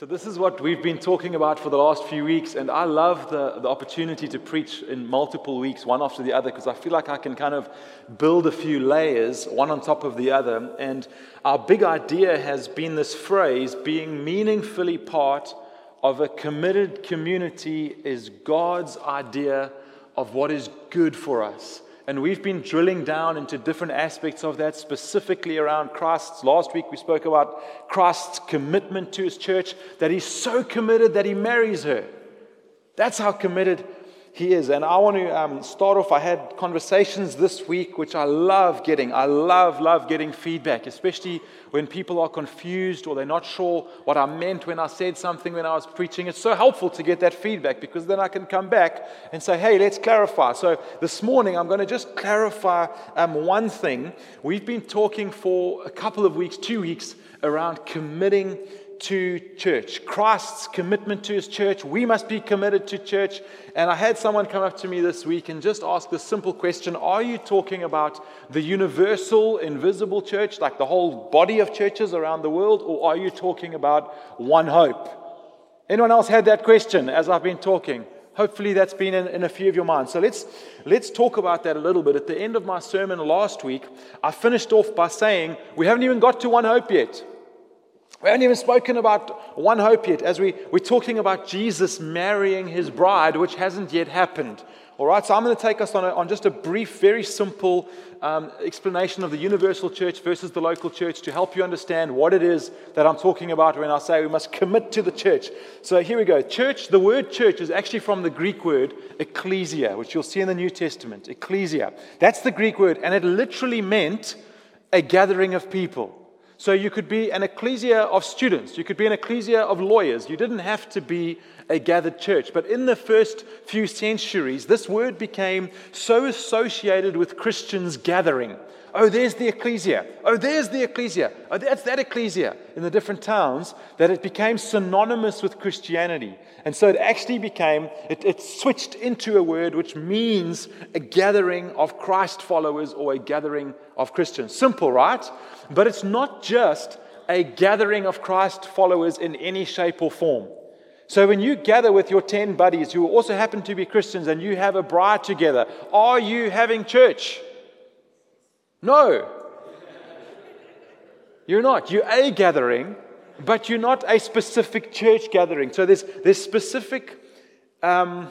So, this is what we've been talking about for the last few weeks, and I love the, the opportunity to preach in multiple weeks, one after the other, because I feel like I can kind of build a few layers, one on top of the other. And our big idea has been this phrase being meaningfully part of a committed community is God's idea of what is good for us. And we've been drilling down into different aspects of that, specifically around Christ's. Last week we spoke about Christ's commitment to his church, that he's so committed that he marries her. That's how committed he is. And I want to um, start off. I had conversations this week, which I love getting. I love, love getting feedback, especially when people are confused or they're not sure what I meant when I said something when I was preaching. It's so helpful to get that feedback because then I can come back and say, hey, let's clarify. So this morning, I'm going to just clarify um, one thing. We've been talking for a couple of weeks, two weeks, around committing to church, Christ's commitment to his church. We must be committed to church. And I had someone come up to me this week and just ask this simple question Are you talking about the universal, invisible church, like the whole body of churches around the world, or are you talking about one hope? Anyone else had that question as I've been talking? Hopefully, that's been in, in, a few of your minds. So let's, let's talk about that a little bit. At the end of my sermon last week, I finished off by saying we haven't even got to one hope yet. We haven't even spoken about one hope yet, as we, we're talking about Jesus marrying his bride, which hasn't yet happened. All right, so I'm going to take us on, a, on just a brief, very simple um, explanation of the universal church versus the local church to help you understand what it is that I'm talking about when I say we must commit to the church. So here we go. Church, the word church is actually from the Greek word ecclesia, which you'll see in the New Testament. Ecclesia. That's the Greek word, and it literally meant a gathering of people. So you could be an ecclesia of students, you could be an ecclesia of lawyers. You didn't have to be a gathered church. But in the first few centuries, this word became so associated with Christians gathering. Oh, there's the ecclesia. Oh, there's the ecclesia. Oh, that's that ecclesia in the different towns that it became synonymous with Christianity. And so it actually became, it, it switched into a word which means a gathering of Christ followers or a gathering of Christians. Simple, right? But it's not just a gathering of Christ followers in any shape or form. So when you gather with your 10 buddies who also happen to be Christians and you have a braai together, are you having church? No. You're not. You're a gathering, but you're not a specific church gathering. So there's, there's specific um,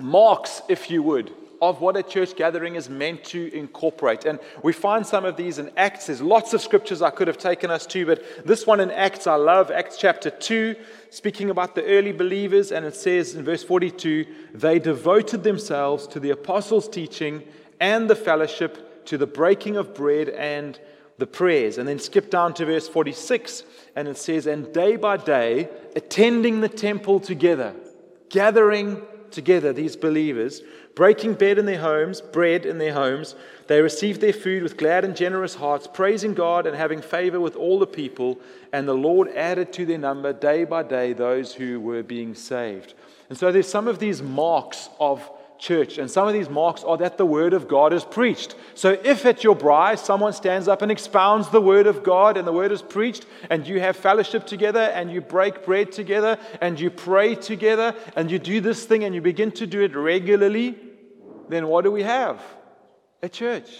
marks, if you would, of what a church gathering is meant to incorporate. And we find some of these in Acts. There's lots of scriptures I could have taken us to, but this one in Acts, I love Acts chapter 2, speaking about the early believers. And it says in verse 42 they devoted themselves to the apostles' teaching and the fellowship, to the breaking of bread and the prayers. And then skip down to verse 46, and it says, And day by day, attending the temple together, gathering together, these believers, breaking bread in their homes, bread in their homes, they received their food with glad and generous hearts, praising God and having favor with all the people. And the Lord added to their number day by day those who were being saved. And so there's some of these marks of church. And some of these marks are that the word of God is preached. So if at your braai someone stands up and expounds the word of God and the word is preached, and you have fellowship together and you break bread together and you pray together and you do this thing and you begin to do it regularly, then what do we have? A church.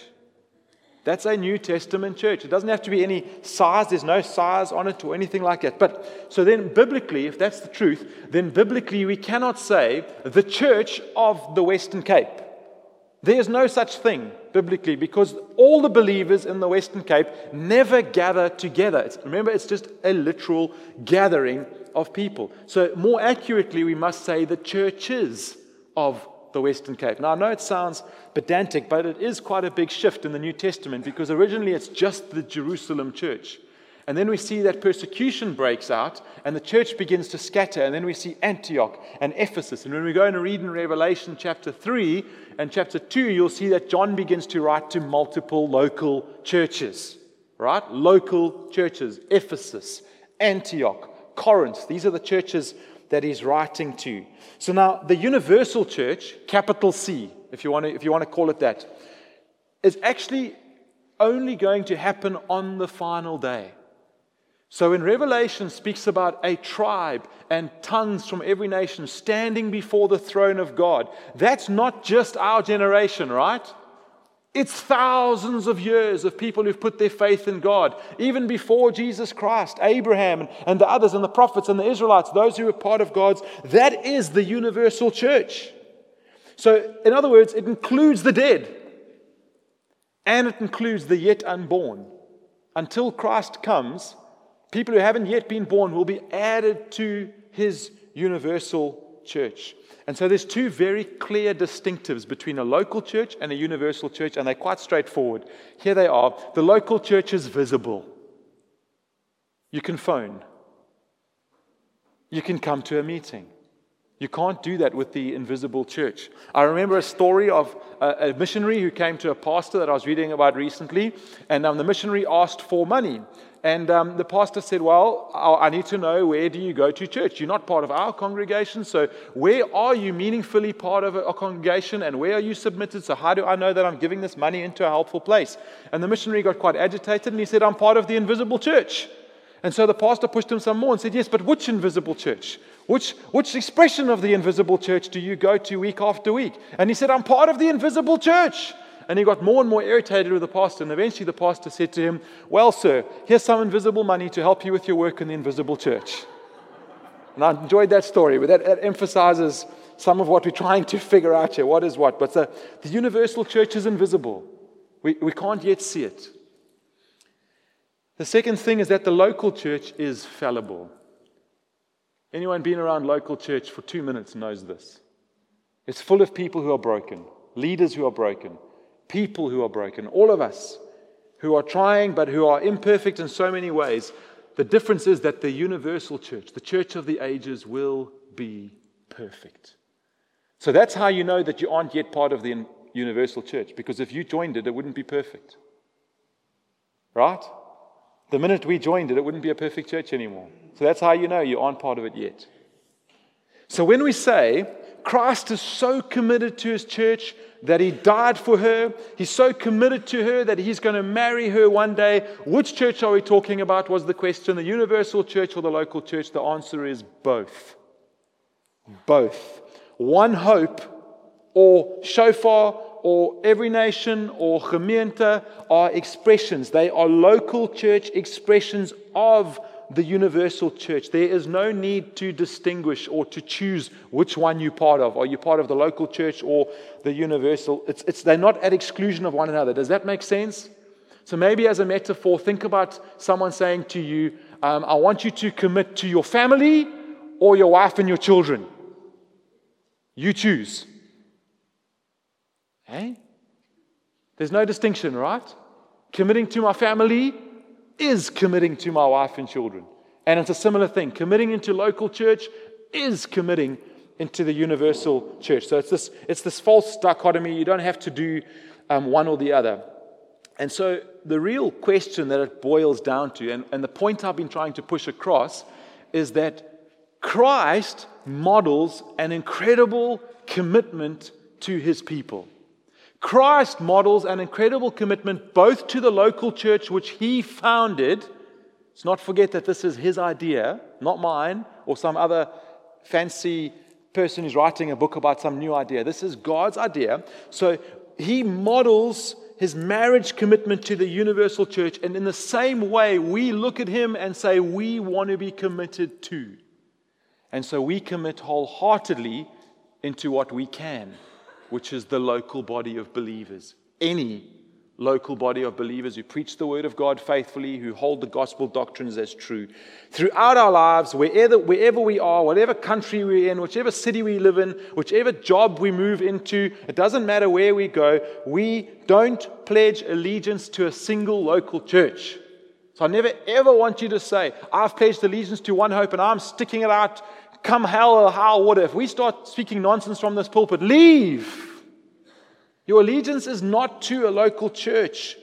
That's a New Testament church. It doesn't have to be any size, there's no size on it or anything like that. But so then, biblically, if that's the truth, then biblically we cannot say the church of the Western Cape. There's no such thing biblically because all the believers in the Western Cape never gather together. It's, remember, it's just a literal gathering of people. So, more accurately, we must say the churches of the Western Cape. Now, I know it sounds pedantic, but it is quite a big shift in the New Testament because originally it's just the Jerusalem church. And then we see that persecution breaks out and the church begins to scatter. And then we see Antioch and Ephesus. And when we go and read in Revelation chapter 3 and chapter 2, you'll see that John begins to write to multiple local churches, right? Local churches, Ephesus, Antioch, Corinth. These are the churches that he's writing to. So now, the universal church, capital C, if you want to, if you want to call it that, is actually only going to happen on the final day. So in Revelation speaks about a tribe and tongues from every nation standing before the throne of God. That's not just our generation, right? It's thousands of years of people who've put their faith in God. Even before Jesus Christ, Abraham and the others and the prophets and the Israelites, those who were part of God's, that is the universal church. So, in other words, it includes the dead and it includes the yet unborn. Until Christ comes, people who haven't yet been born will be added to his universal church. And so there's two very clear distinctives between a local church and a universal church, and they're quite straightforward. Here they are. The local church is visible. You can phone. You can come to a meeting. You can't do that with the invisible church. I remember a story of a, missionary who came to a pastor that I was reading about recently, and um, the missionary asked for money. And um, the pastor said, Well, I need to know where do you go to church? You're not part of our congregation, so where are you meaningfully part of a, congregation and where are you submitted? So, how do I know that I'm giving this money into a helpful place? And the missionary got quite agitated and he said, I'm part of the invisible church. And so the pastor pushed him some more and said, Yes, but which invisible church? Which, which expression of the invisible church do you go to week after week? And he said, I'm part of the invisible church. And he got more and more irritated with the pastor. And eventually the pastor said to him, Well, sir, here's some invisible money to help you with your work in the invisible church. And I enjoyed that story, but that, that emphasizes some of what we're trying to figure out here. What is what? But the, the universal church is invisible. We, we can't yet see it. The second thing is that the local church is fallible. Anyone been around local church for two minutes knows this. It's full of people who are broken, leaders who are broken, people who are broken, all of us who are trying but who are imperfect in so many ways. The difference is that the universal church, the church of the ages, will be perfect. So that's how you know that you aren't yet part of the universal church, because if you joined it, it wouldn't be perfect. Right? The minute we joined it, it wouldn't be a perfect church anymore. So that's how you know you aren't part of it yet. So when we say Christ is so committed to his church that he died for her. He's so committed to her that he's going to marry her one day. Which church are we talking about? Was the question. The universal church or the local church? The answer is both. Both. One hope or shofar or every nation or gemeente are expressions. They are local church expressions of the universal church. There is no need to distinguish or to choose which one you're part of. Are you part of the local church or the universal? It's, it's, they're not at exclusion of one another. Does that make sense? So, maybe as a metaphor, think about someone saying to you, um, I want you to commit to your family or your wife and your children. You choose. Hey? There's no distinction, right? Committing to my family is committing to my wife and children. And it's a similar thing. Committing into local church is committing into the universal church. So it's this, it's this false dichotomy. You don't have to do um, one or the other. And so the real question that it boils down to, and, and the point I've been trying to push across, is that Christ models an incredible commitment to his people. Christ models an incredible commitment both to the local church which he founded. Let's not forget that this is his idea, not mine or some other fancy person who's writing a book about some new idea. This is God's idea. So he models his marriage commitment to the universal church. And in the same way, we look at him and say, we want to be committed to. And so we commit wholeheartedly into what we can which is the local body of believers. Any local body of believers who preach the word of God faithfully, who hold the gospel doctrines as true. Throughout our lives, wherever, wherever we are, whatever country we're in, whichever city we live in, whichever job we move into, it doesn't matter where we go, we don't pledge allegiance to a single local church. So I never ever want you to say, I've pledged allegiance to one hope and I'm sticking it out come hell or high water, if we start speaking nonsense from this pulpit, leave. Your allegiance is not to a local church,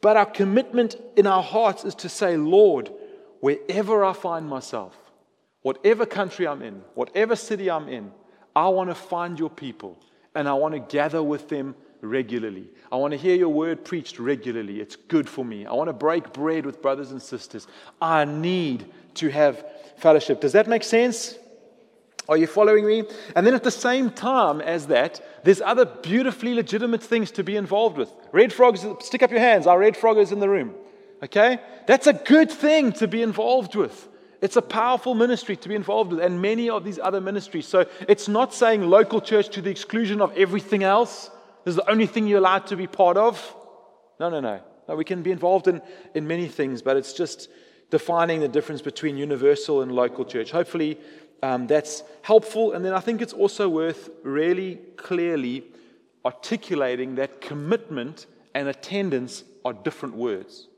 but our commitment in our hearts is to say, Lord, wherever I find myself, whatever country I'm in, whatever city I'm in, I want to find your people and I want to gather with them regularly. I want to hear your word preached regularly. It's good for me. I want to break bread with brothers and sisters. I need to have fellowship. Does that make sense? Are you following me? And then at the same time as that, there's other beautifully legitimate things to be involved with. Red frogs, stick up your hands. Our red frog is in the room. Okay? That's a good thing to be involved with. It's a powerful ministry to be involved with, and many of these other ministries. So it's not saying local church to the exclusion of everything else. This is the only thing you're allowed to be part of. No, no, no. No, we can be involved in, in many things, but it's just defining the difference between universal and local church. Hopefully, um, that's helpful. And then I think it's also worth really clearly articulating that commitment and attendance are different words.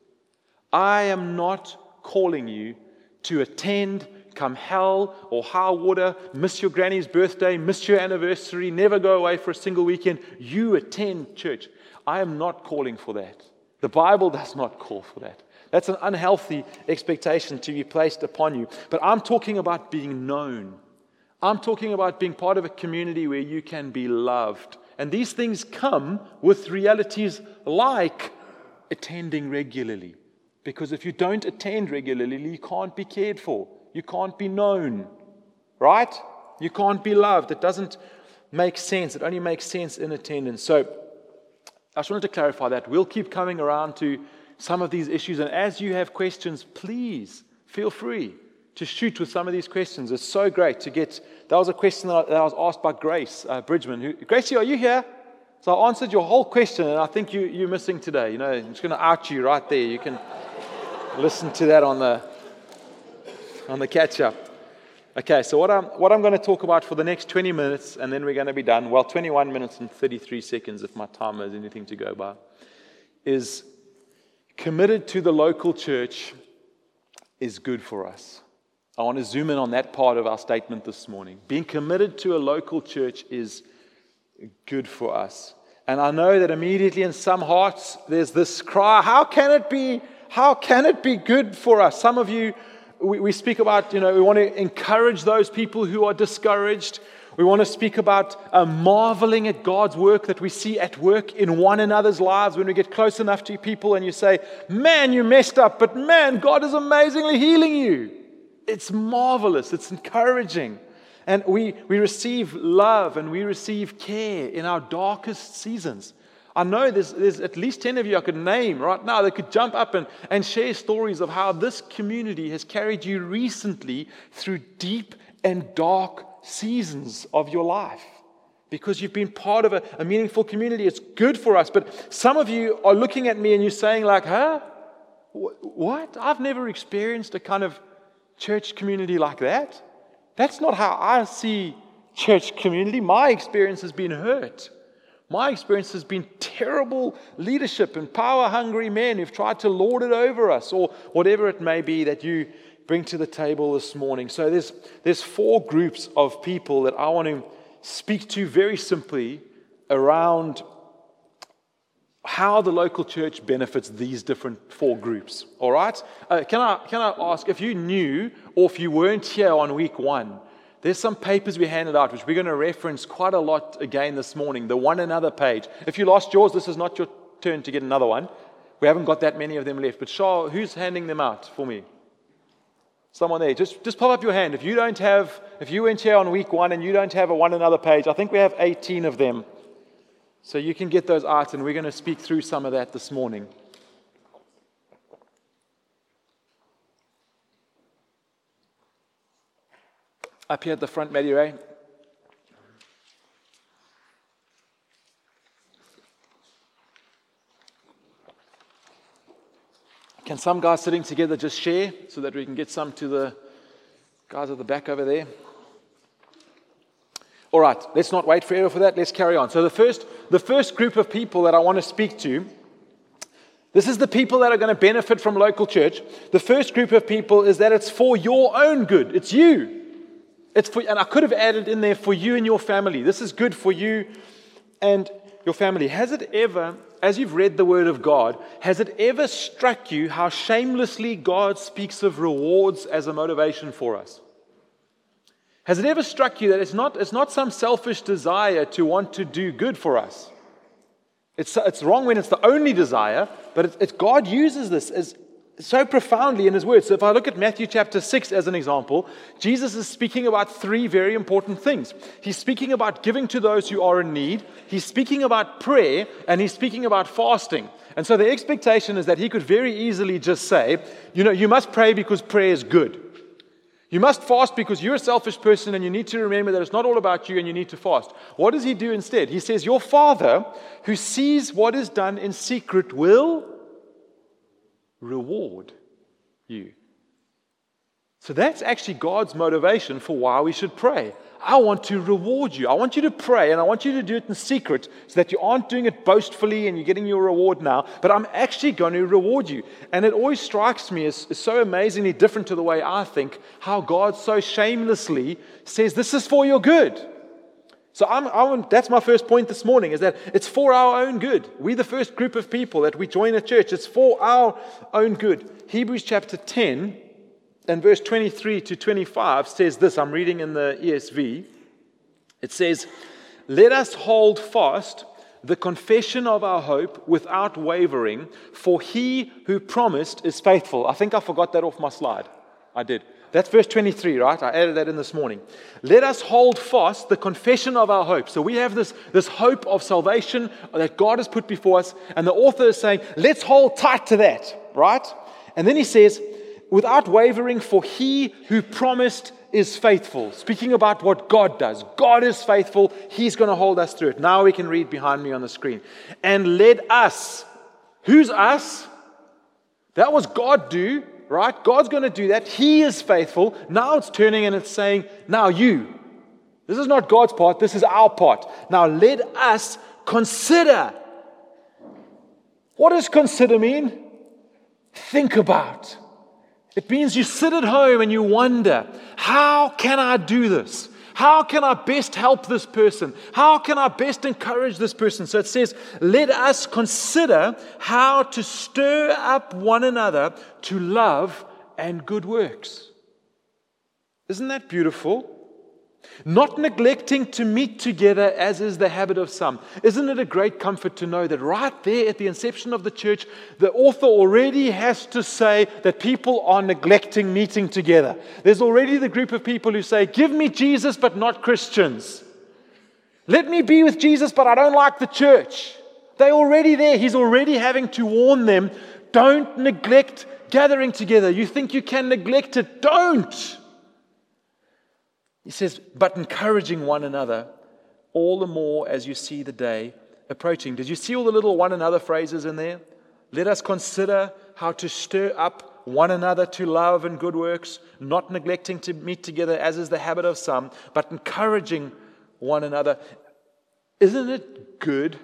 I am not calling you to attend, come hell or high water, miss your granny's birthday, miss your anniversary, never go away for a single weekend. You attend church. I am not calling for that. The Bible does not call for that. That's an unhealthy expectation to be placed upon you. But I'm talking about being known. I'm talking about being part of a community where you can be loved. And these things come with realities like attending regularly. Because if you don't attend regularly, you can't be cared for. You can't be known. Right? You can't be loved. It doesn't make sense. It only makes sense in attendance. So I just wanted to clarify that. We'll keep coming around to some of these issues. And as you have questions, please feel free to shoot with some of these questions. It's so great to get. That was a question that I, was asked by Grace uh, Bridgman. Who, Gracie, are you here? So I answered your whole question, and I think you, you're missing today. You know, I'm just going to out you right there. You can listen to that on the, on the catch up. Okay, so what I'm, what I'm going to talk about for the next 20 minutes, and then we're going to be done, well, 21 minutes and 33 seconds if my timer is anything to go by, is committed to the local church is good for us. I want to zoom in on that part of our statement this morning. Being committed to a local church is good for us. And I know that immediately in some hearts there's this cry how can it be how can it be good for us? Some of you, we, we speak about, you know, we want to encourage those people who are discouraged. We want to speak about uh, marveling at God's work that we see at work in one another's lives when we get close enough to people and you say, Man, you messed up, but man, God is amazingly healing you. It's marvelous, it's encouraging. And we, we receive love and we receive care in our darkest seasons. I know there's, there's at least 10 of you I could name right now that could jump up and, and share stories of how this community has carried you recently through deep and dark seasons of your life. Because you've been part of a, a meaningful community. It's good for us. But some of you are looking at me and you're saying, like, huh? What? I've never experienced a kind of church community like that. That's not how I see church community. My experience has been hurt. My experience has been terrible leadership and power hungry men who've tried to lord it over us, or whatever it may be that you bring to the table this morning. So there's, there's four groups of people that I want to speak to very simply around how the local church benefits these different four groups. All right? Uh, can, I, can I ask if you knew or if you weren't here on week one, there's some papers we handed out, which we're going to reference quite a lot again this morning. The one another page. If you lost yours, this is not your turn to get another one. We haven't got that many of them left. But Shah, who's handing them out for me? Someone there. Just, just pop up your hand. If you don't have, if you went here on week one and you don't have a one another page, I think we have 18 of them. So you can get those out, and we're going to speak through some of that this morning. Up here at the front, Mary Ray. Eh? Can some guys sitting together just share so that we can get some to the guys at the back over there? All right, let's not wait forever for that. Let's carry on. So the first, the first group of people that I want to speak to, this is the people that are going to benefit from local church. The first group of people is that it's for your own good. It's you. It's for, and I could have added in there for you and your family. This is good for you and your family. Has it ever, as you've read the Word of God, has it ever struck you how shamelessly God speaks of rewards as a motivation for us? Has it ever struck you that it's not, it's not some selfish desire to want to do good for us? It's, it's wrong when it's the only desire, but it's, God uses this as, so profoundly in his words. So if I look at Matthew chapter 6 as an example, Jesus is speaking about three very important things. He's speaking about giving to those who are in need, he's speaking about prayer, and he's speaking about fasting. And so the expectation is that he could very easily just say, you know, you must pray because prayer is good. You must fast because you're a selfish person and you need to remember that it's not all about you and you need to fast. What does he do instead? He says, Your Father who sees what is done in secret will reward you. So that's actually God's motivation for why we should pray. I want to reward you. I want you to pray and I want you to do it in secret so that you aren't doing it boastfully and you're getting your reward now, but I'm actually going to reward you. And it always strikes me as, as so amazingly different to the way I think how God so shamelessly says, This is for your good. So I'm, I'm, that's my first point this morning is that it's for our own good. We're the first group of people that we join a church. It's for our own good. Hebrews chapter 10 and verse 23 to 25 says this. I'm reading in the ESV. It says, Let us hold fast the confession of our hope without wavering, for he who promised is faithful. I think I forgot that off my slide. I did. That's verse 23, right? I added that in this morning. Let us hold fast the confession of our hope. So we have this, this hope of salvation that God has put before us. And the author is saying, let's hold tight to that, right? And then he says, without wavering, for he who promised is faithful. Speaking about what God does. God is faithful. He's going to hold us through it. Now we can read behind me on the screen. And let us, who's us? That was God do right? God's going to do that. He is faithful. Now it's turning and it's saying, now you. This is not God's part, this is our part. Now let us consider. What does consider mean? Think about. It means you sit at home and you wonder, how can I do this? How can I best help this person? How can I best encourage this person? So it says, let us consider how to stir up one another to love and good works. Isn't that beautiful? Not neglecting to meet together as is the habit of some. Isn't it a great comfort to know that right there at the inception of the church, the author already has to say that people are neglecting meeting together? There's already the group of people who say, Give me Jesus, but not Christians. Let me be with Jesus, but I don't like the church. They're already there. He's already having to warn them don't neglect gathering together. You think you can neglect it? Don't. He says, but encouraging one another all the more as you see the day approaching. Did you see all the little one another phrases in there? Let us consider how to stir up one another to love and good works, not neglecting to meet together as is the habit of some, but encouraging one another. Isn't it good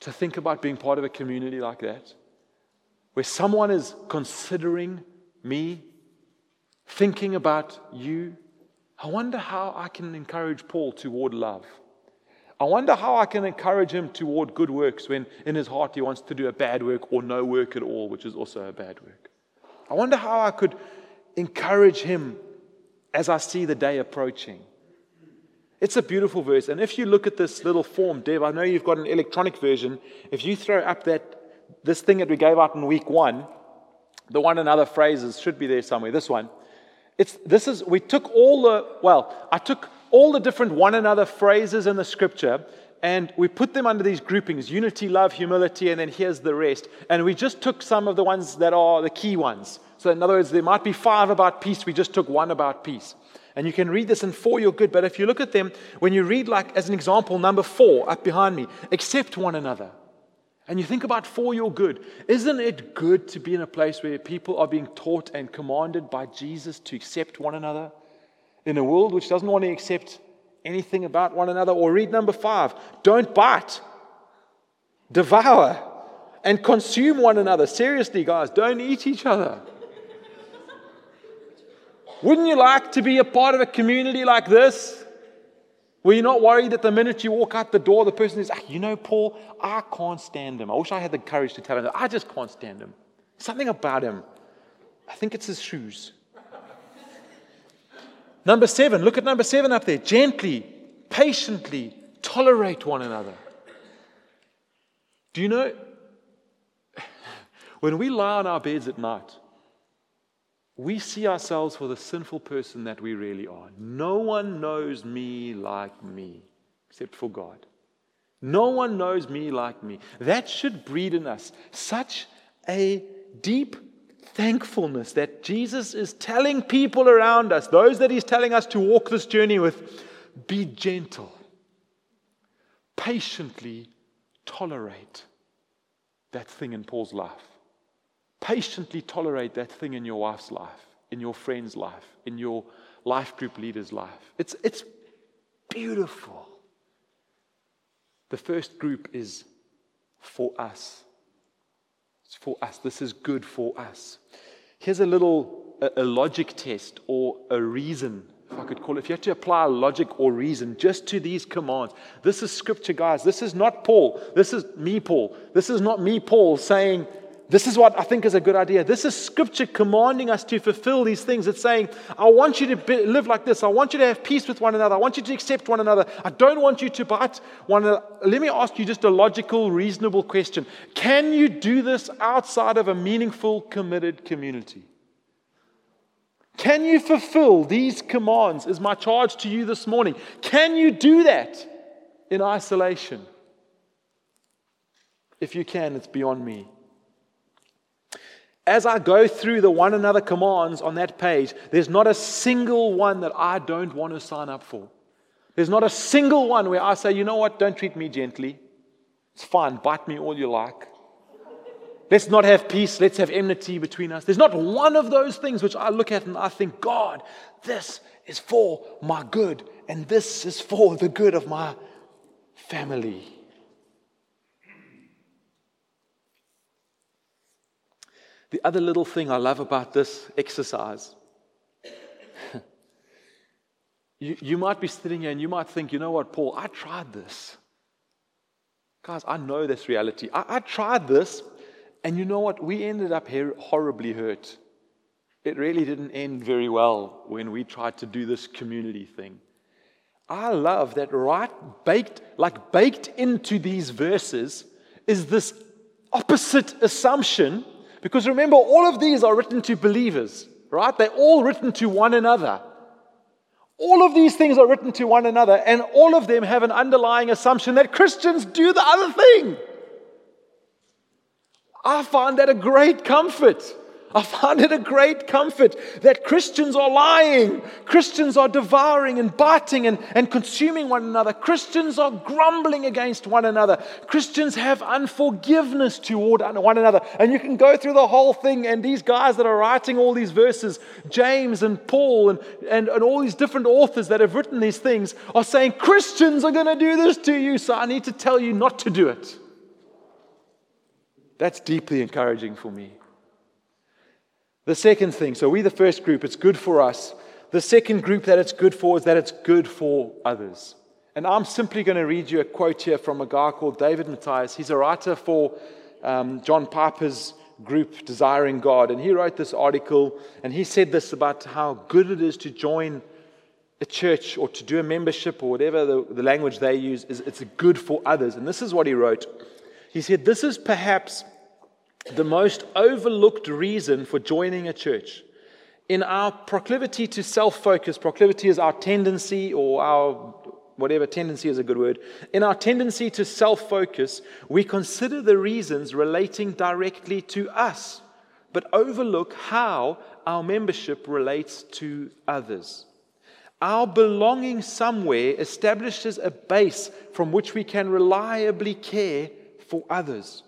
to think about being part of a community like that? Where someone is considering me, thinking about you, I wonder how I can encourage Paul toward love. I wonder how I can encourage him toward good works when in his heart he wants to do a bad work or no work at all, which is also a bad work. I wonder how I could encourage him as I see the day approaching. It's a beautiful verse. And if you look at this little form, Deb, I know you've got an electronic version. If you throw up that this thing that we gave out in week one, the one and other phrases should be there somewhere. This one. It's, this is, we took all the, well, I took all the different one another phrases in the scripture and we put them under these groupings unity, love, humility, and then here's the rest. And we just took some of the ones that are the key ones. So, in other words, there might be five about peace, we just took one about peace. And you can read this in for your good, but if you look at them, when you read, like, as an example, number four up behind me, accept one another and you think about for your good, isn't it good to be in a place where people are being taught and commanded by Jesus to accept one another in a world which doesn't want to accept anything about one another? Or read number five don't bite, devour, and consume one another. Seriously, guys, don't eat each other. Wouldn't you like to be a part of a community like this? Were you not worried that the minute you walk out the door, the person is, ah, you know, Paul, I can't stand him. I wish I had the courage to tell him that. I just can't stand him. Something about him. I think it's his shoes. number seven, look at number seven up there. Gently, patiently tolerate one another. Do you know when we lie on our beds at night, we see ourselves for the sinful person that we really are. No one knows me like me except for God. No one knows me like me. That should breed in us such a deep thankfulness that Jesus is telling people around us, those that He's telling us to walk this journey with, be gentle, patiently tolerate that thing in Paul's life. Patiently tolerate that thing in your wife's life, in your friend's life, in your life group leader's life. It's, it's beautiful. The first group is for us. It's for us. This is good for us. Here's a little a, a logic test or a reason, if I could call it. If you have to apply logic or reason just to these commands, this is scripture, guys. This is not Paul. This is me, Paul. This is not me, Paul, saying, this is what I think is a good idea. This is scripture commanding us to fulfill these things. It's saying, I want you to be, live like this. I want you to have peace with one another. I want you to accept one another. I don't want you to bite one another. Let me ask you just a logical, reasonable question. Can you do this outside of a meaningful, committed community? Can you fulfill these commands? Is my charge to you this morning. Can you do that in isolation? If you can, it's beyond me as I go through the one another commands on that page, there's not a single one that I don't want to sign up for. There's not a single one where I say, you know what, don't treat me gently. It's fine, bite me all you like. Let's not have peace, let's have enmity between us. There's not one of those things which I look at and I think, God, this is for my good, and this is for the good of my family. The other little thing I love about this exercise, you, you might be sitting here and you might think, you know what, Paul, I tried this. Guys, I know this reality. I, I tried this, and you know what? We ended up here horribly hurt. It really didn't end very well when we tried to do this community thing. I love that right baked, like baked into these verses, is this opposite assumption because remember, all of these are written to believers, right? They're all written to one another. All of these things are written to one another, and all of them have an underlying assumption that Christians do the other thing. I find that a great comfort. I find it a great comfort that Christians are lying. Christians are devouring and biting and, and consuming one another. Christians are grumbling against one another. Christians have unforgiveness toward one another. And you can go through the whole thing, and these guys that are writing all these verses, James and Paul and, and, and all these different authors that have written these things, are saying, Christians are going to do this to you, so I need to tell you not to do it. That's deeply encouraging for me. The second thing, so we, the first group, it's good for us. The second group that it's good for is that it's good for others. And I'm simply going to read you a quote here from a guy called David Mathis. He's a writer for um, John Piper's group, Desiring God. And he wrote this article, and he said this about how good it is to join a church or to do a membership or whatever the, the language they use, is it's good for others. And this is what he wrote. He said, This is perhaps the most overlooked reason for joining a church. In our proclivity to self focus, proclivity is our tendency or our whatever tendency is a good word. In our tendency to self focus, we consider the reasons relating directly to us, but overlook how our membership relates to others. Our belonging somewhere establishes a base from which we can reliably care for others.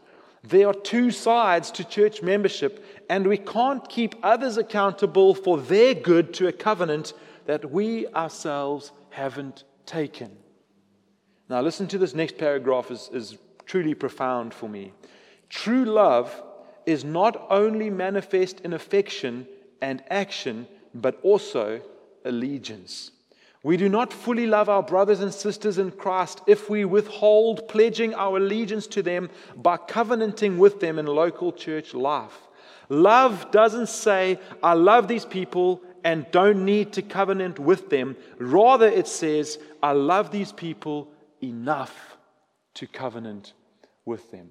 There are two sides to church membership, and we can't keep others accountable for their good to a covenant that we ourselves haven't taken. Now, listen to this next paragraph, is, is truly profound for me. True love is not only manifest in affection and action, but also allegiance. We do not fully love our brothers and sisters in Christ if we withhold pledging our allegiance to them by covenanting with them in local church life. Love doesn't say, I love these people and don't need to covenant with them. Rather, it says, I love these people enough to covenant with them.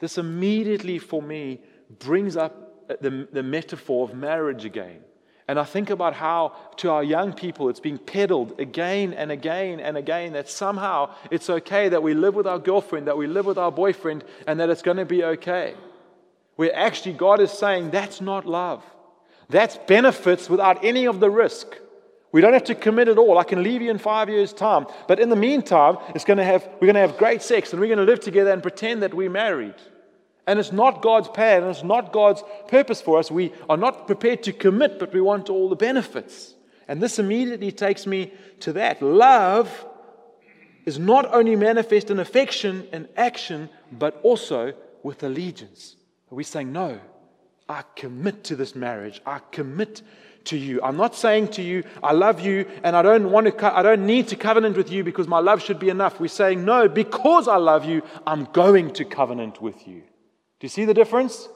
This immediately for me brings up the, the metaphor of marriage again. And I think about how, to our young people, it's being peddled again and again and again that somehow it's okay that we live with our girlfriend, that we live with our boyfriend, and that it's going to be okay. Where actually God is saying that's not love. That's benefits without any of the risk. We don't have to commit at all. I can leave you in five years' time. But in the meantime, it's going to have, we're going to have great sex and we're going to live together and pretend that we're married. And it's not God's plan, and it's not God's purpose for us. We are not prepared to commit, but we want all the benefits. And this immediately takes me to that. Love is not only manifest in affection and action, but also with allegiance. We're saying, No, I commit to this marriage. I commit to you. I'm not saying to you, I love you and I don't want to I don't need to covenant with you because my love should be enough. We're saying, no, because I love you, I'm going to covenant with you. Do you see the difference?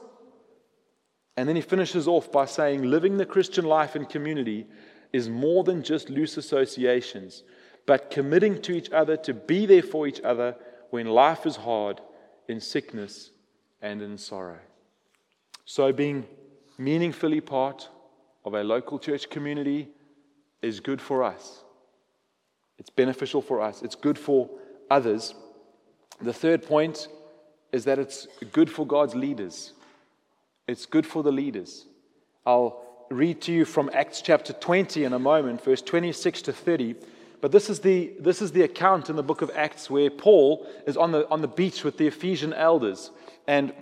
And then he finishes off by saying, living the Christian life in community is more than just loose associations, but committing to each other to be there for each other when life is hard, in sickness, and in sorrow. So, being meaningfully part of a local church community is good for us. It's beneficial for us, it's good for others. The third point is that it's good for God's leaders. It's good for the leaders. I'll read to you from Acts chapter 20 in a moment, verse 26 to 30. But this is the, this is the account in the book of Acts where Paul is on the, on the beach with the Ephesian elders. And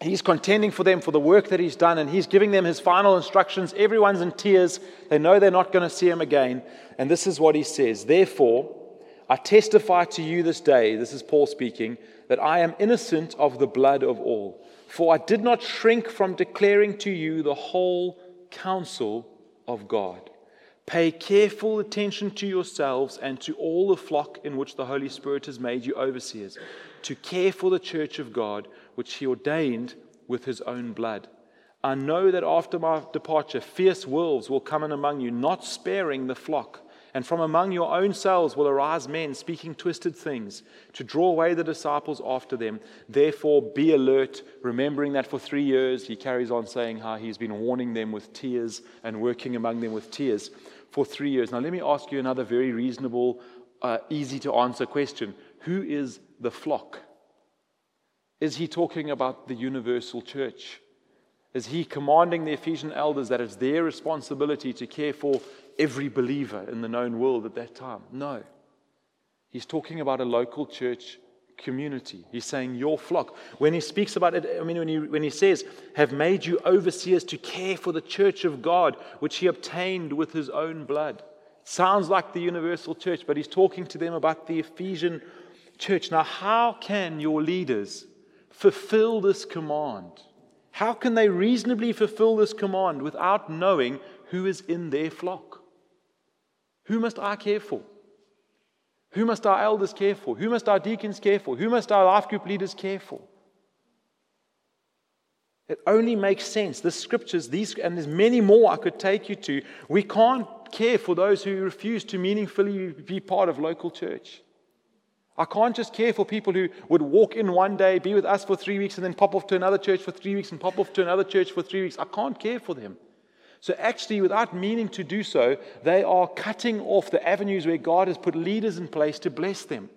he's contending for them for the work that he's done, and he's giving them his final instructions. Everyone's in tears. They know they're not going to see him again. And this is what he says Therefore, I testify to you this day, this is Paul speaking, that I am innocent of the blood of all. For I did not shrink from declaring to you the whole counsel of God. Pay careful attention to yourselves and to all the flock in which the Holy Spirit has made you overseers, to care for the church of God, which he ordained with his own blood. I know that after my departure, fierce wolves will come in among you, not sparing the flock. And from among your own selves will arise men speaking twisted things to draw away the disciples after them. Therefore, be alert, remembering that for three years, he carries on saying how he's been warning them with tears and working among them with tears for three years. Now, let me ask you another very reasonable, uh, easy to answer question Who is the flock? Is he talking about the universal church? Is he commanding the Ephesian elders that it's their responsibility to care for every believer in the known world at that time? No. He's talking about a local church community. He's saying your flock. When he speaks about it, I mean, when he, when he says, have made you overseers to care for the church of God, which he obtained with his own blood. sounds like the universal church, but he's talking to them about the Ephesian church. Now, how can your leaders fulfill this command? How can they reasonably fulfill this command without knowing who is in their flock? Who must I care for? Who must our elders care for? Who must our deacons care for? Who must our life group leaders care for? It only makes sense. The scriptures, these, and there's many more I could take you to. We can't care for those who refuse to meaningfully be part of local church. I can't just care for people who would walk in one day, be with us for three weeks, and then pop off to another church for three weeks and pop off to another church for three weeks. I can't care for them. So, actually, without meaning to do so, they are cutting off the avenues where God has put leaders in place to bless them,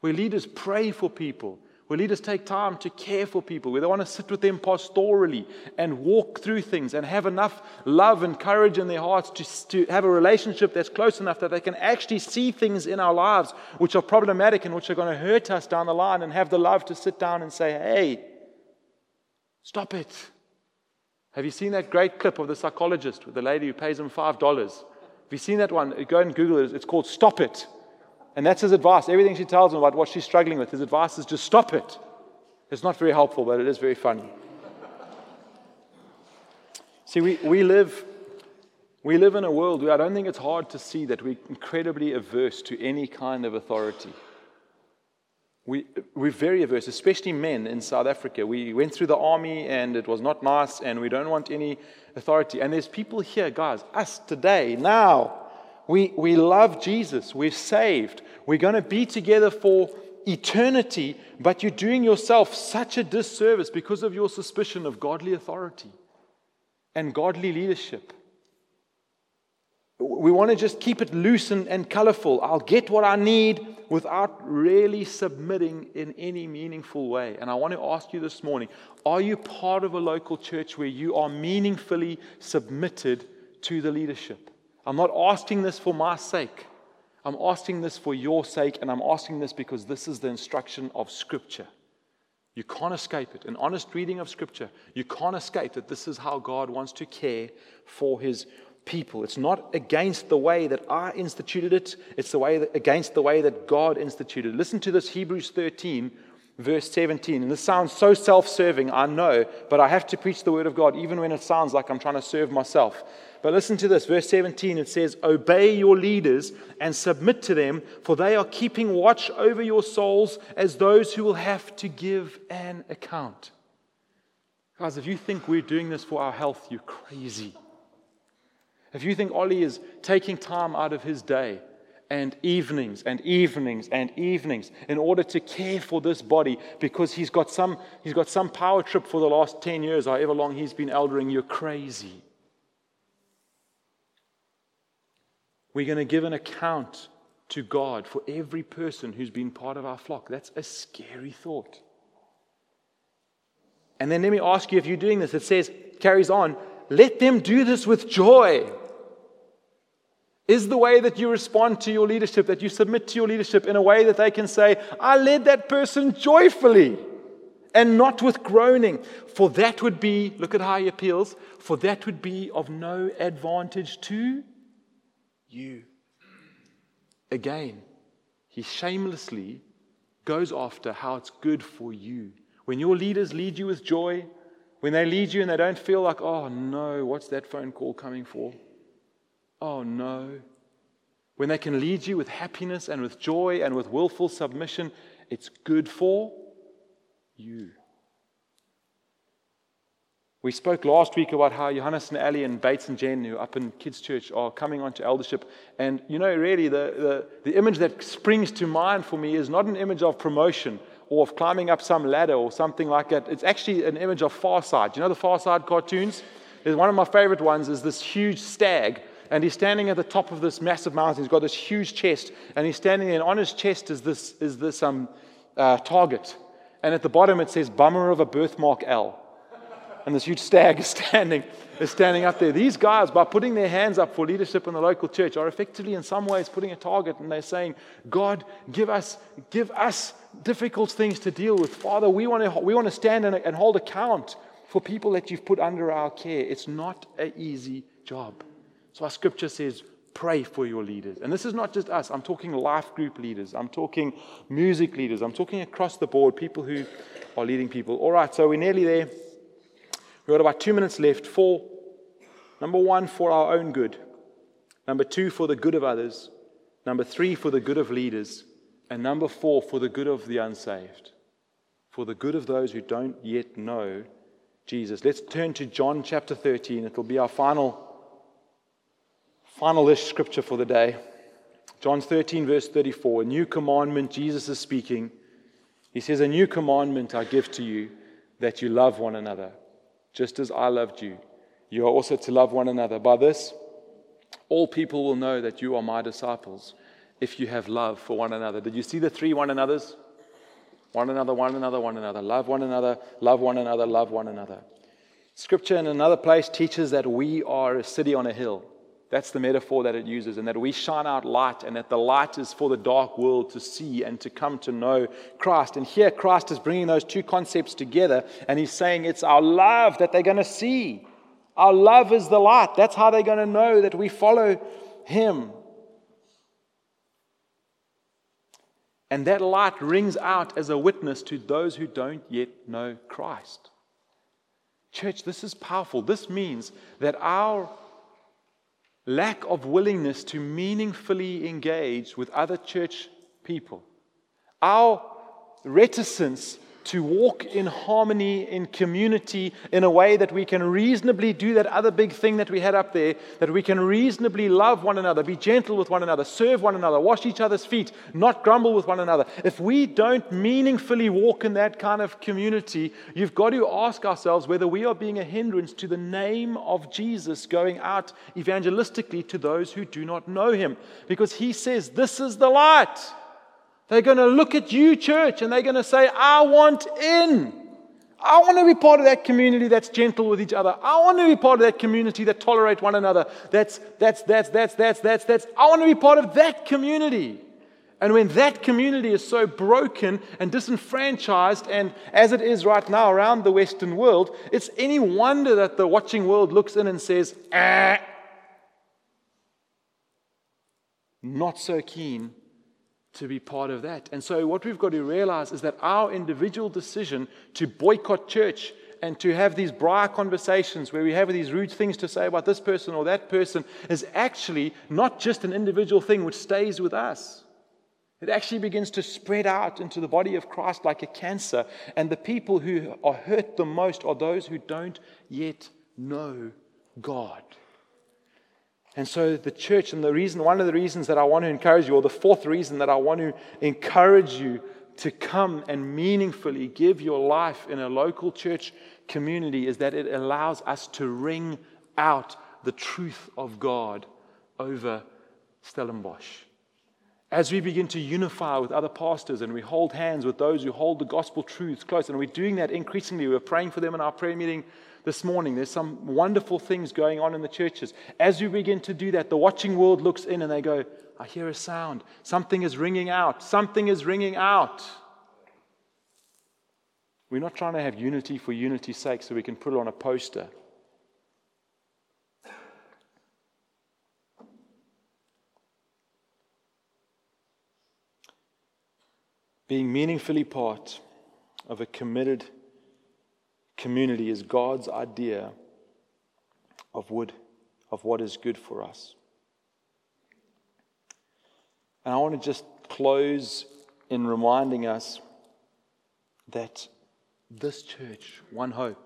where leaders pray for people, where leaders take time to care for people, where they want to sit with them pastorally and walk through things and have enough love and courage in their hearts to, to have a relationship that's close enough that they can actually see things in our lives which are problematic and which are going to hurt us down the line and have the love to sit down and say, hey, stop it. Have you seen that great clip of the psychologist with the lady who pays him $5? Have you seen that one? Go and Google it. It's called Stop It. And that's his advice. Everything she tells him about what she's struggling with, his advice is just stop it. It's not very helpful, but it is very funny. See, we, we, live, we live in a world where I don't think it's hard to see that we're incredibly averse to any kind of authority. We, we're very averse, especially men in South Africa. We went through the army and it was not nice, and we don't want any authority. And there's people here, guys, us today, now, we, we love Jesus. We're saved. We're going to be together for eternity, but you're doing yourself such a disservice because of your suspicion of godly authority and godly leadership. We want to just keep it loose and, and colorful. I'll get what I need without really submitting in any meaningful way. And I want to ask you this morning are you part of a local church where you are meaningfully submitted to the leadership? I'm not asking this for my sake. I'm asking this for your sake, and I'm asking this because this is the instruction of Scripture. You can't escape it. An honest reading of Scripture, you can't escape that this is how God wants to care for His people. It's not against the way that I instituted it, it's the way that, against the way that God instituted. Listen to this Hebrews 13, verse 17. And this sounds so self serving, I know, but I have to preach the word of God even when it sounds like I'm trying to serve myself. But listen to this, verse 17, it says, Obey your leaders and submit to them, for they are keeping watch over your souls as those who will have to give an account. Guys, if you think we're doing this for our health, you're crazy. If you think Ollie is taking time out of his day and evenings and evenings and evenings in order to care for this body because he's got some, he's got some power trip for the last 10 years, however long he's been eldering, you're crazy. We're going to give an account to God for every person who's been part of our flock. That's a scary thought. And then let me ask you if you're doing this, it says, carries on, let them do this with joy. Is the way that you respond to your leadership, that you submit to your leadership in a way that they can say, I led that person joyfully and not with groaning. For that would be, look at how he appeals, for that would be of no advantage to you. Again, he shamelessly goes after how it's good for you. When your leaders lead you with joy, when they lead you and they don't feel like, oh no, what's that phone call coming for? Oh no. When they can lead you with happiness and with joy and with willful submission, it's good for you. We spoke last week about how Johannes and Ali and Bates and Jen, who up in Kids Church, are coming onto eldership. And you know, really, the, the, the image that springs to mind for me is not an image of promotion or of climbing up some ladder or something like that. It's actually an image of Far Side. You know the Far Side cartoons? One of my favorite ones is this huge stag and he's standing at the top of this massive mountain. He's got this huge chest, and he's standing there, and on his chest is this, is this um, uh, target. And at the bottom it says, Bummer of a birthmark Hal. And this huge stag is standing, is standing up there. These guys, by putting their hands up for leadership in the local church, are effectively, in some ways, putting a target, and they're saying, God, give us, give us difficult things to deal with. Father, we want to, we want to stand and, and hold account for people that you've put under our care. It's not an easy job. So our scripture says, pray for your leaders. And this is not just us. I'm talking life group leaders. I'm talking music leaders. I'm talking across the board, people who are leading people. All right, so we're nearly there. We've got about two minutes left. For number one, for our own good. Number two, for the good of others. Number three, for the good of leaders. And number four, for the good of the unsaved. For the good of those who don't yet know Jesus. Let's turn to John chapter 13. It'll be our final Final ish scripture for the day. John 13, verse 34. A new commandment, Jesus is speaking. He says, A new commandment I give to you, that you love one another, just as I loved you. You are also to love one another. By this, all people will know that you are my disciples if you have love for one another. Did you see the three one another's? One another, one another, one another. Love one another, love one another, love one another. Scripture in another place teaches that we are a city on a hill. That's the metaphor that it uses, and that we shine out light, and that the light is for the dark world to see and to come to know Christ. And here, Christ is bringing those two concepts together, and he's saying it's our love that they're going to see. Our love is the light. That's how they're going to know that we follow him. And that light rings out as a witness to those who don't yet know Christ. Church, this is powerful. This means that our lack of willingness to meaningfully engage with other church people, our reticence to walk in harmony, in community, in a way that we can reasonably do that other big thing that we had up there, that we can reasonably love one another, be gentle with one another, serve one another, wash each other's feet, not grumble with one another. If we don't meaningfully walk in that kind of community, you've got to ask ourselves whether we are being a hindrance to the name of Jesus going out evangelistically to those who do not know him. Because he says, This is the light. They're going to look at you, church, and they're going to say, I want in. I want to be part of that community that's gentle with each other. I want to be part of that community that tolerate one another. That's, that's, that's, that's, that's, that's, that's. I want to be part of that community. And when that community is so broken and disenfranchised, and as it is right now around the Western world, it's any wonder that the watching world looks in and says, ah, not so keen to be part of that. And so, what we've got to realize is that our individual decision to boycott church and to have these braai conversations where we have these rude things to say about this person or that person is actually not just an individual thing which stays with us. It actually begins to spread out into the body of Christ like a cancer. And the people who are hurt the most are those who don't yet know God. And so the church, and the reason, one of the reasons that I want to encourage you, or the fourth reason that I want to encourage you to come and meaningfully give your life in a local church community is that it allows us to ring out the truth of God over Stellenbosch. As we begin to unify with other pastors and we hold hands with those who hold the gospel truths close, and we're doing that increasingly, we're praying for them in our prayer meeting this morning. There's some wonderful things going on in the churches. As you begin to do that, the watching world looks in and they go, I hear a sound. Something is ringing out. Something is ringing out. We're not trying to have unity for unity's sake so we can put it on a poster. Being meaningfully part of a committed community is God's idea of, wood, of what is good for us. And I want to just close in reminding us that this church, One Hope,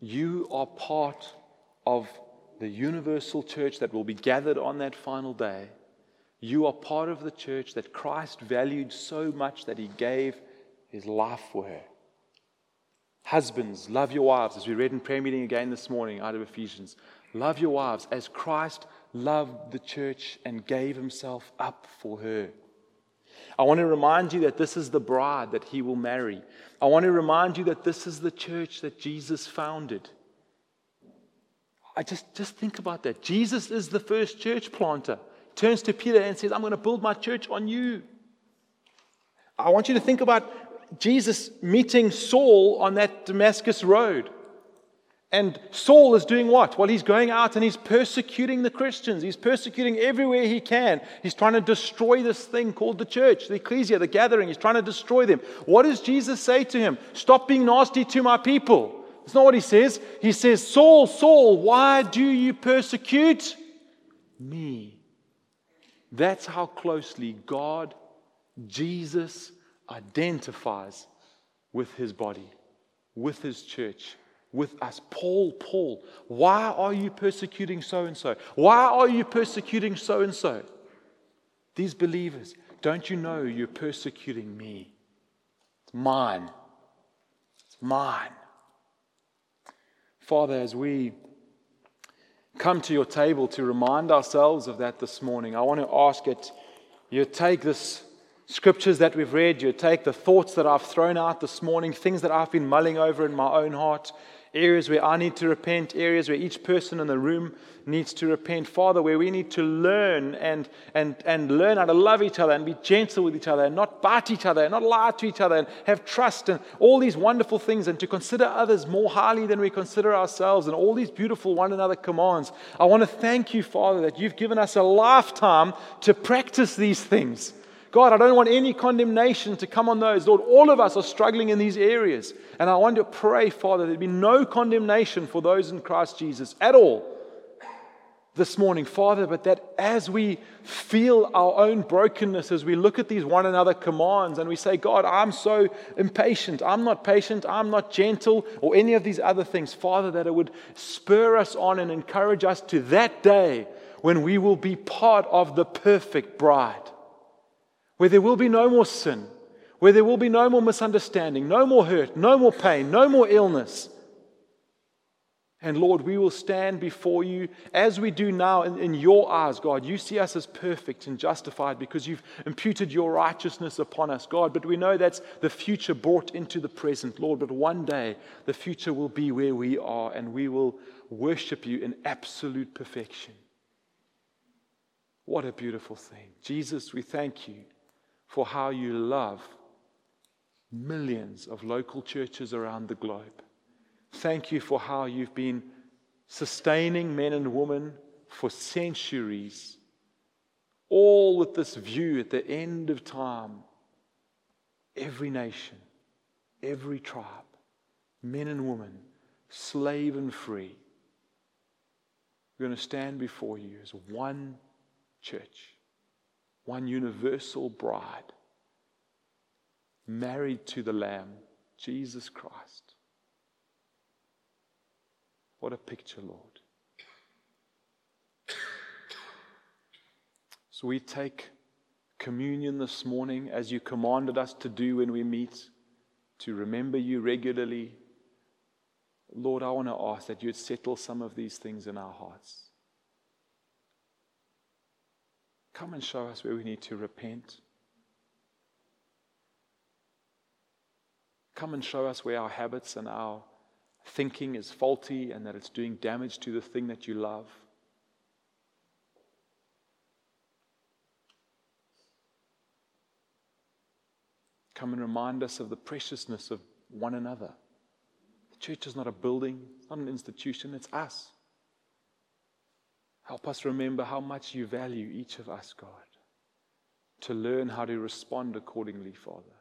you are part of the universal church that will be gathered on that final day. You are part of the church that Christ valued so much that he gave his life for her. Husbands, love your wives, as we read in prayer meeting again this morning out of Ephesians. Love your wives as Christ loved the church and gave himself up for her. I want to remind you that this is the bride that he will marry. I want to remind you that this is the church that Jesus founded. I just, just think about that. Jesus is the first church planter. Turns to Peter and says, I'm going to build my church on you. I want you to think about Jesus meeting Saul on that Damascus road. And Saul is doing what? Well, he's going out and he's persecuting the Christians. He's persecuting everywhere he can. He's trying to destroy this thing called the church, the ecclesia, the gathering. He's trying to destroy them. What does Jesus say to him? Stop being nasty to my people. That's not what he says. He says, Saul, Saul, why do you persecute me? That's how closely God, Jesus, identifies with his body, with his church, with us. Paul, Paul, why are you persecuting so and so? Why are you persecuting so and so? These believers, don't you know you're persecuting me? It's mine. It's mine. Father, as we come to your table to remind ourselves of that this morning, I want to ask it you take this scriptures that we've read, you take the thoughts that I've thrown out this morning, things that I've been mulling over in my own heart, areas where I need to repent, areas where each person in the room needs to repent. Father, where we need to learn and, and, and learn how to love each other and be gentle with each other and not bite each other and not lie to each other and have trust and all these wonderful things and to consider others more highly than we consider ourselves and all these beautiful one another commands. I want to thank you, Father, that you've given us a lifetime to practice these things. God, I don't want any condemnation to come on those. Lord, all of us are struggling in these areas. And I want to pray, Father, there be no condemnation for those in Christ Jesus at all. this morning, Father, but that as we feel our own brokenness, as we look at these one another commands and we say, God, I'm so impatient, I'm not patient, I'm not gentle, or any of these other things, Father, that it would spur us on and encourage us to that day when we will be part of the perfect bride, where there will be no more sin, where there will be no more misunderstanding, no more hurt, no more pain, no more illness and Lord, we will stand before you as we do now in, in, your eyes, God. You see us as perfect and justified because you've imputed your righteousness upon us, God. But we know that's the future brought into the present, Lord. But one day the future will be where we are and we will worship you in absolute perfection. What a beautiful thing. Jesus, we thank you for how you love millions of local churches around the globe. Thank you for how you've been sustaining men and women for centuries, all with this view at the end of time. Every nation, every tribe, men and women, slave and free. We're going to stand before you as one church, one universal bride, married to the Lamb, Jesus Christ. What a picture, Lord. So we take communion this morning as you commanded us to do when we meet, to remember you regularly. Lord, I want to ask that you'd settle some of these things in our hearts. Come and show us where we need to repent. Come and show us where our habits and our thinking is faulty and that it's doing damage to the thing that you love. Come and remind us of the preciousness of one another. The church is not a building, it's not an institution, it's us. Help us remember how much you value each of us, God, to learn how to respond accordingly, Father.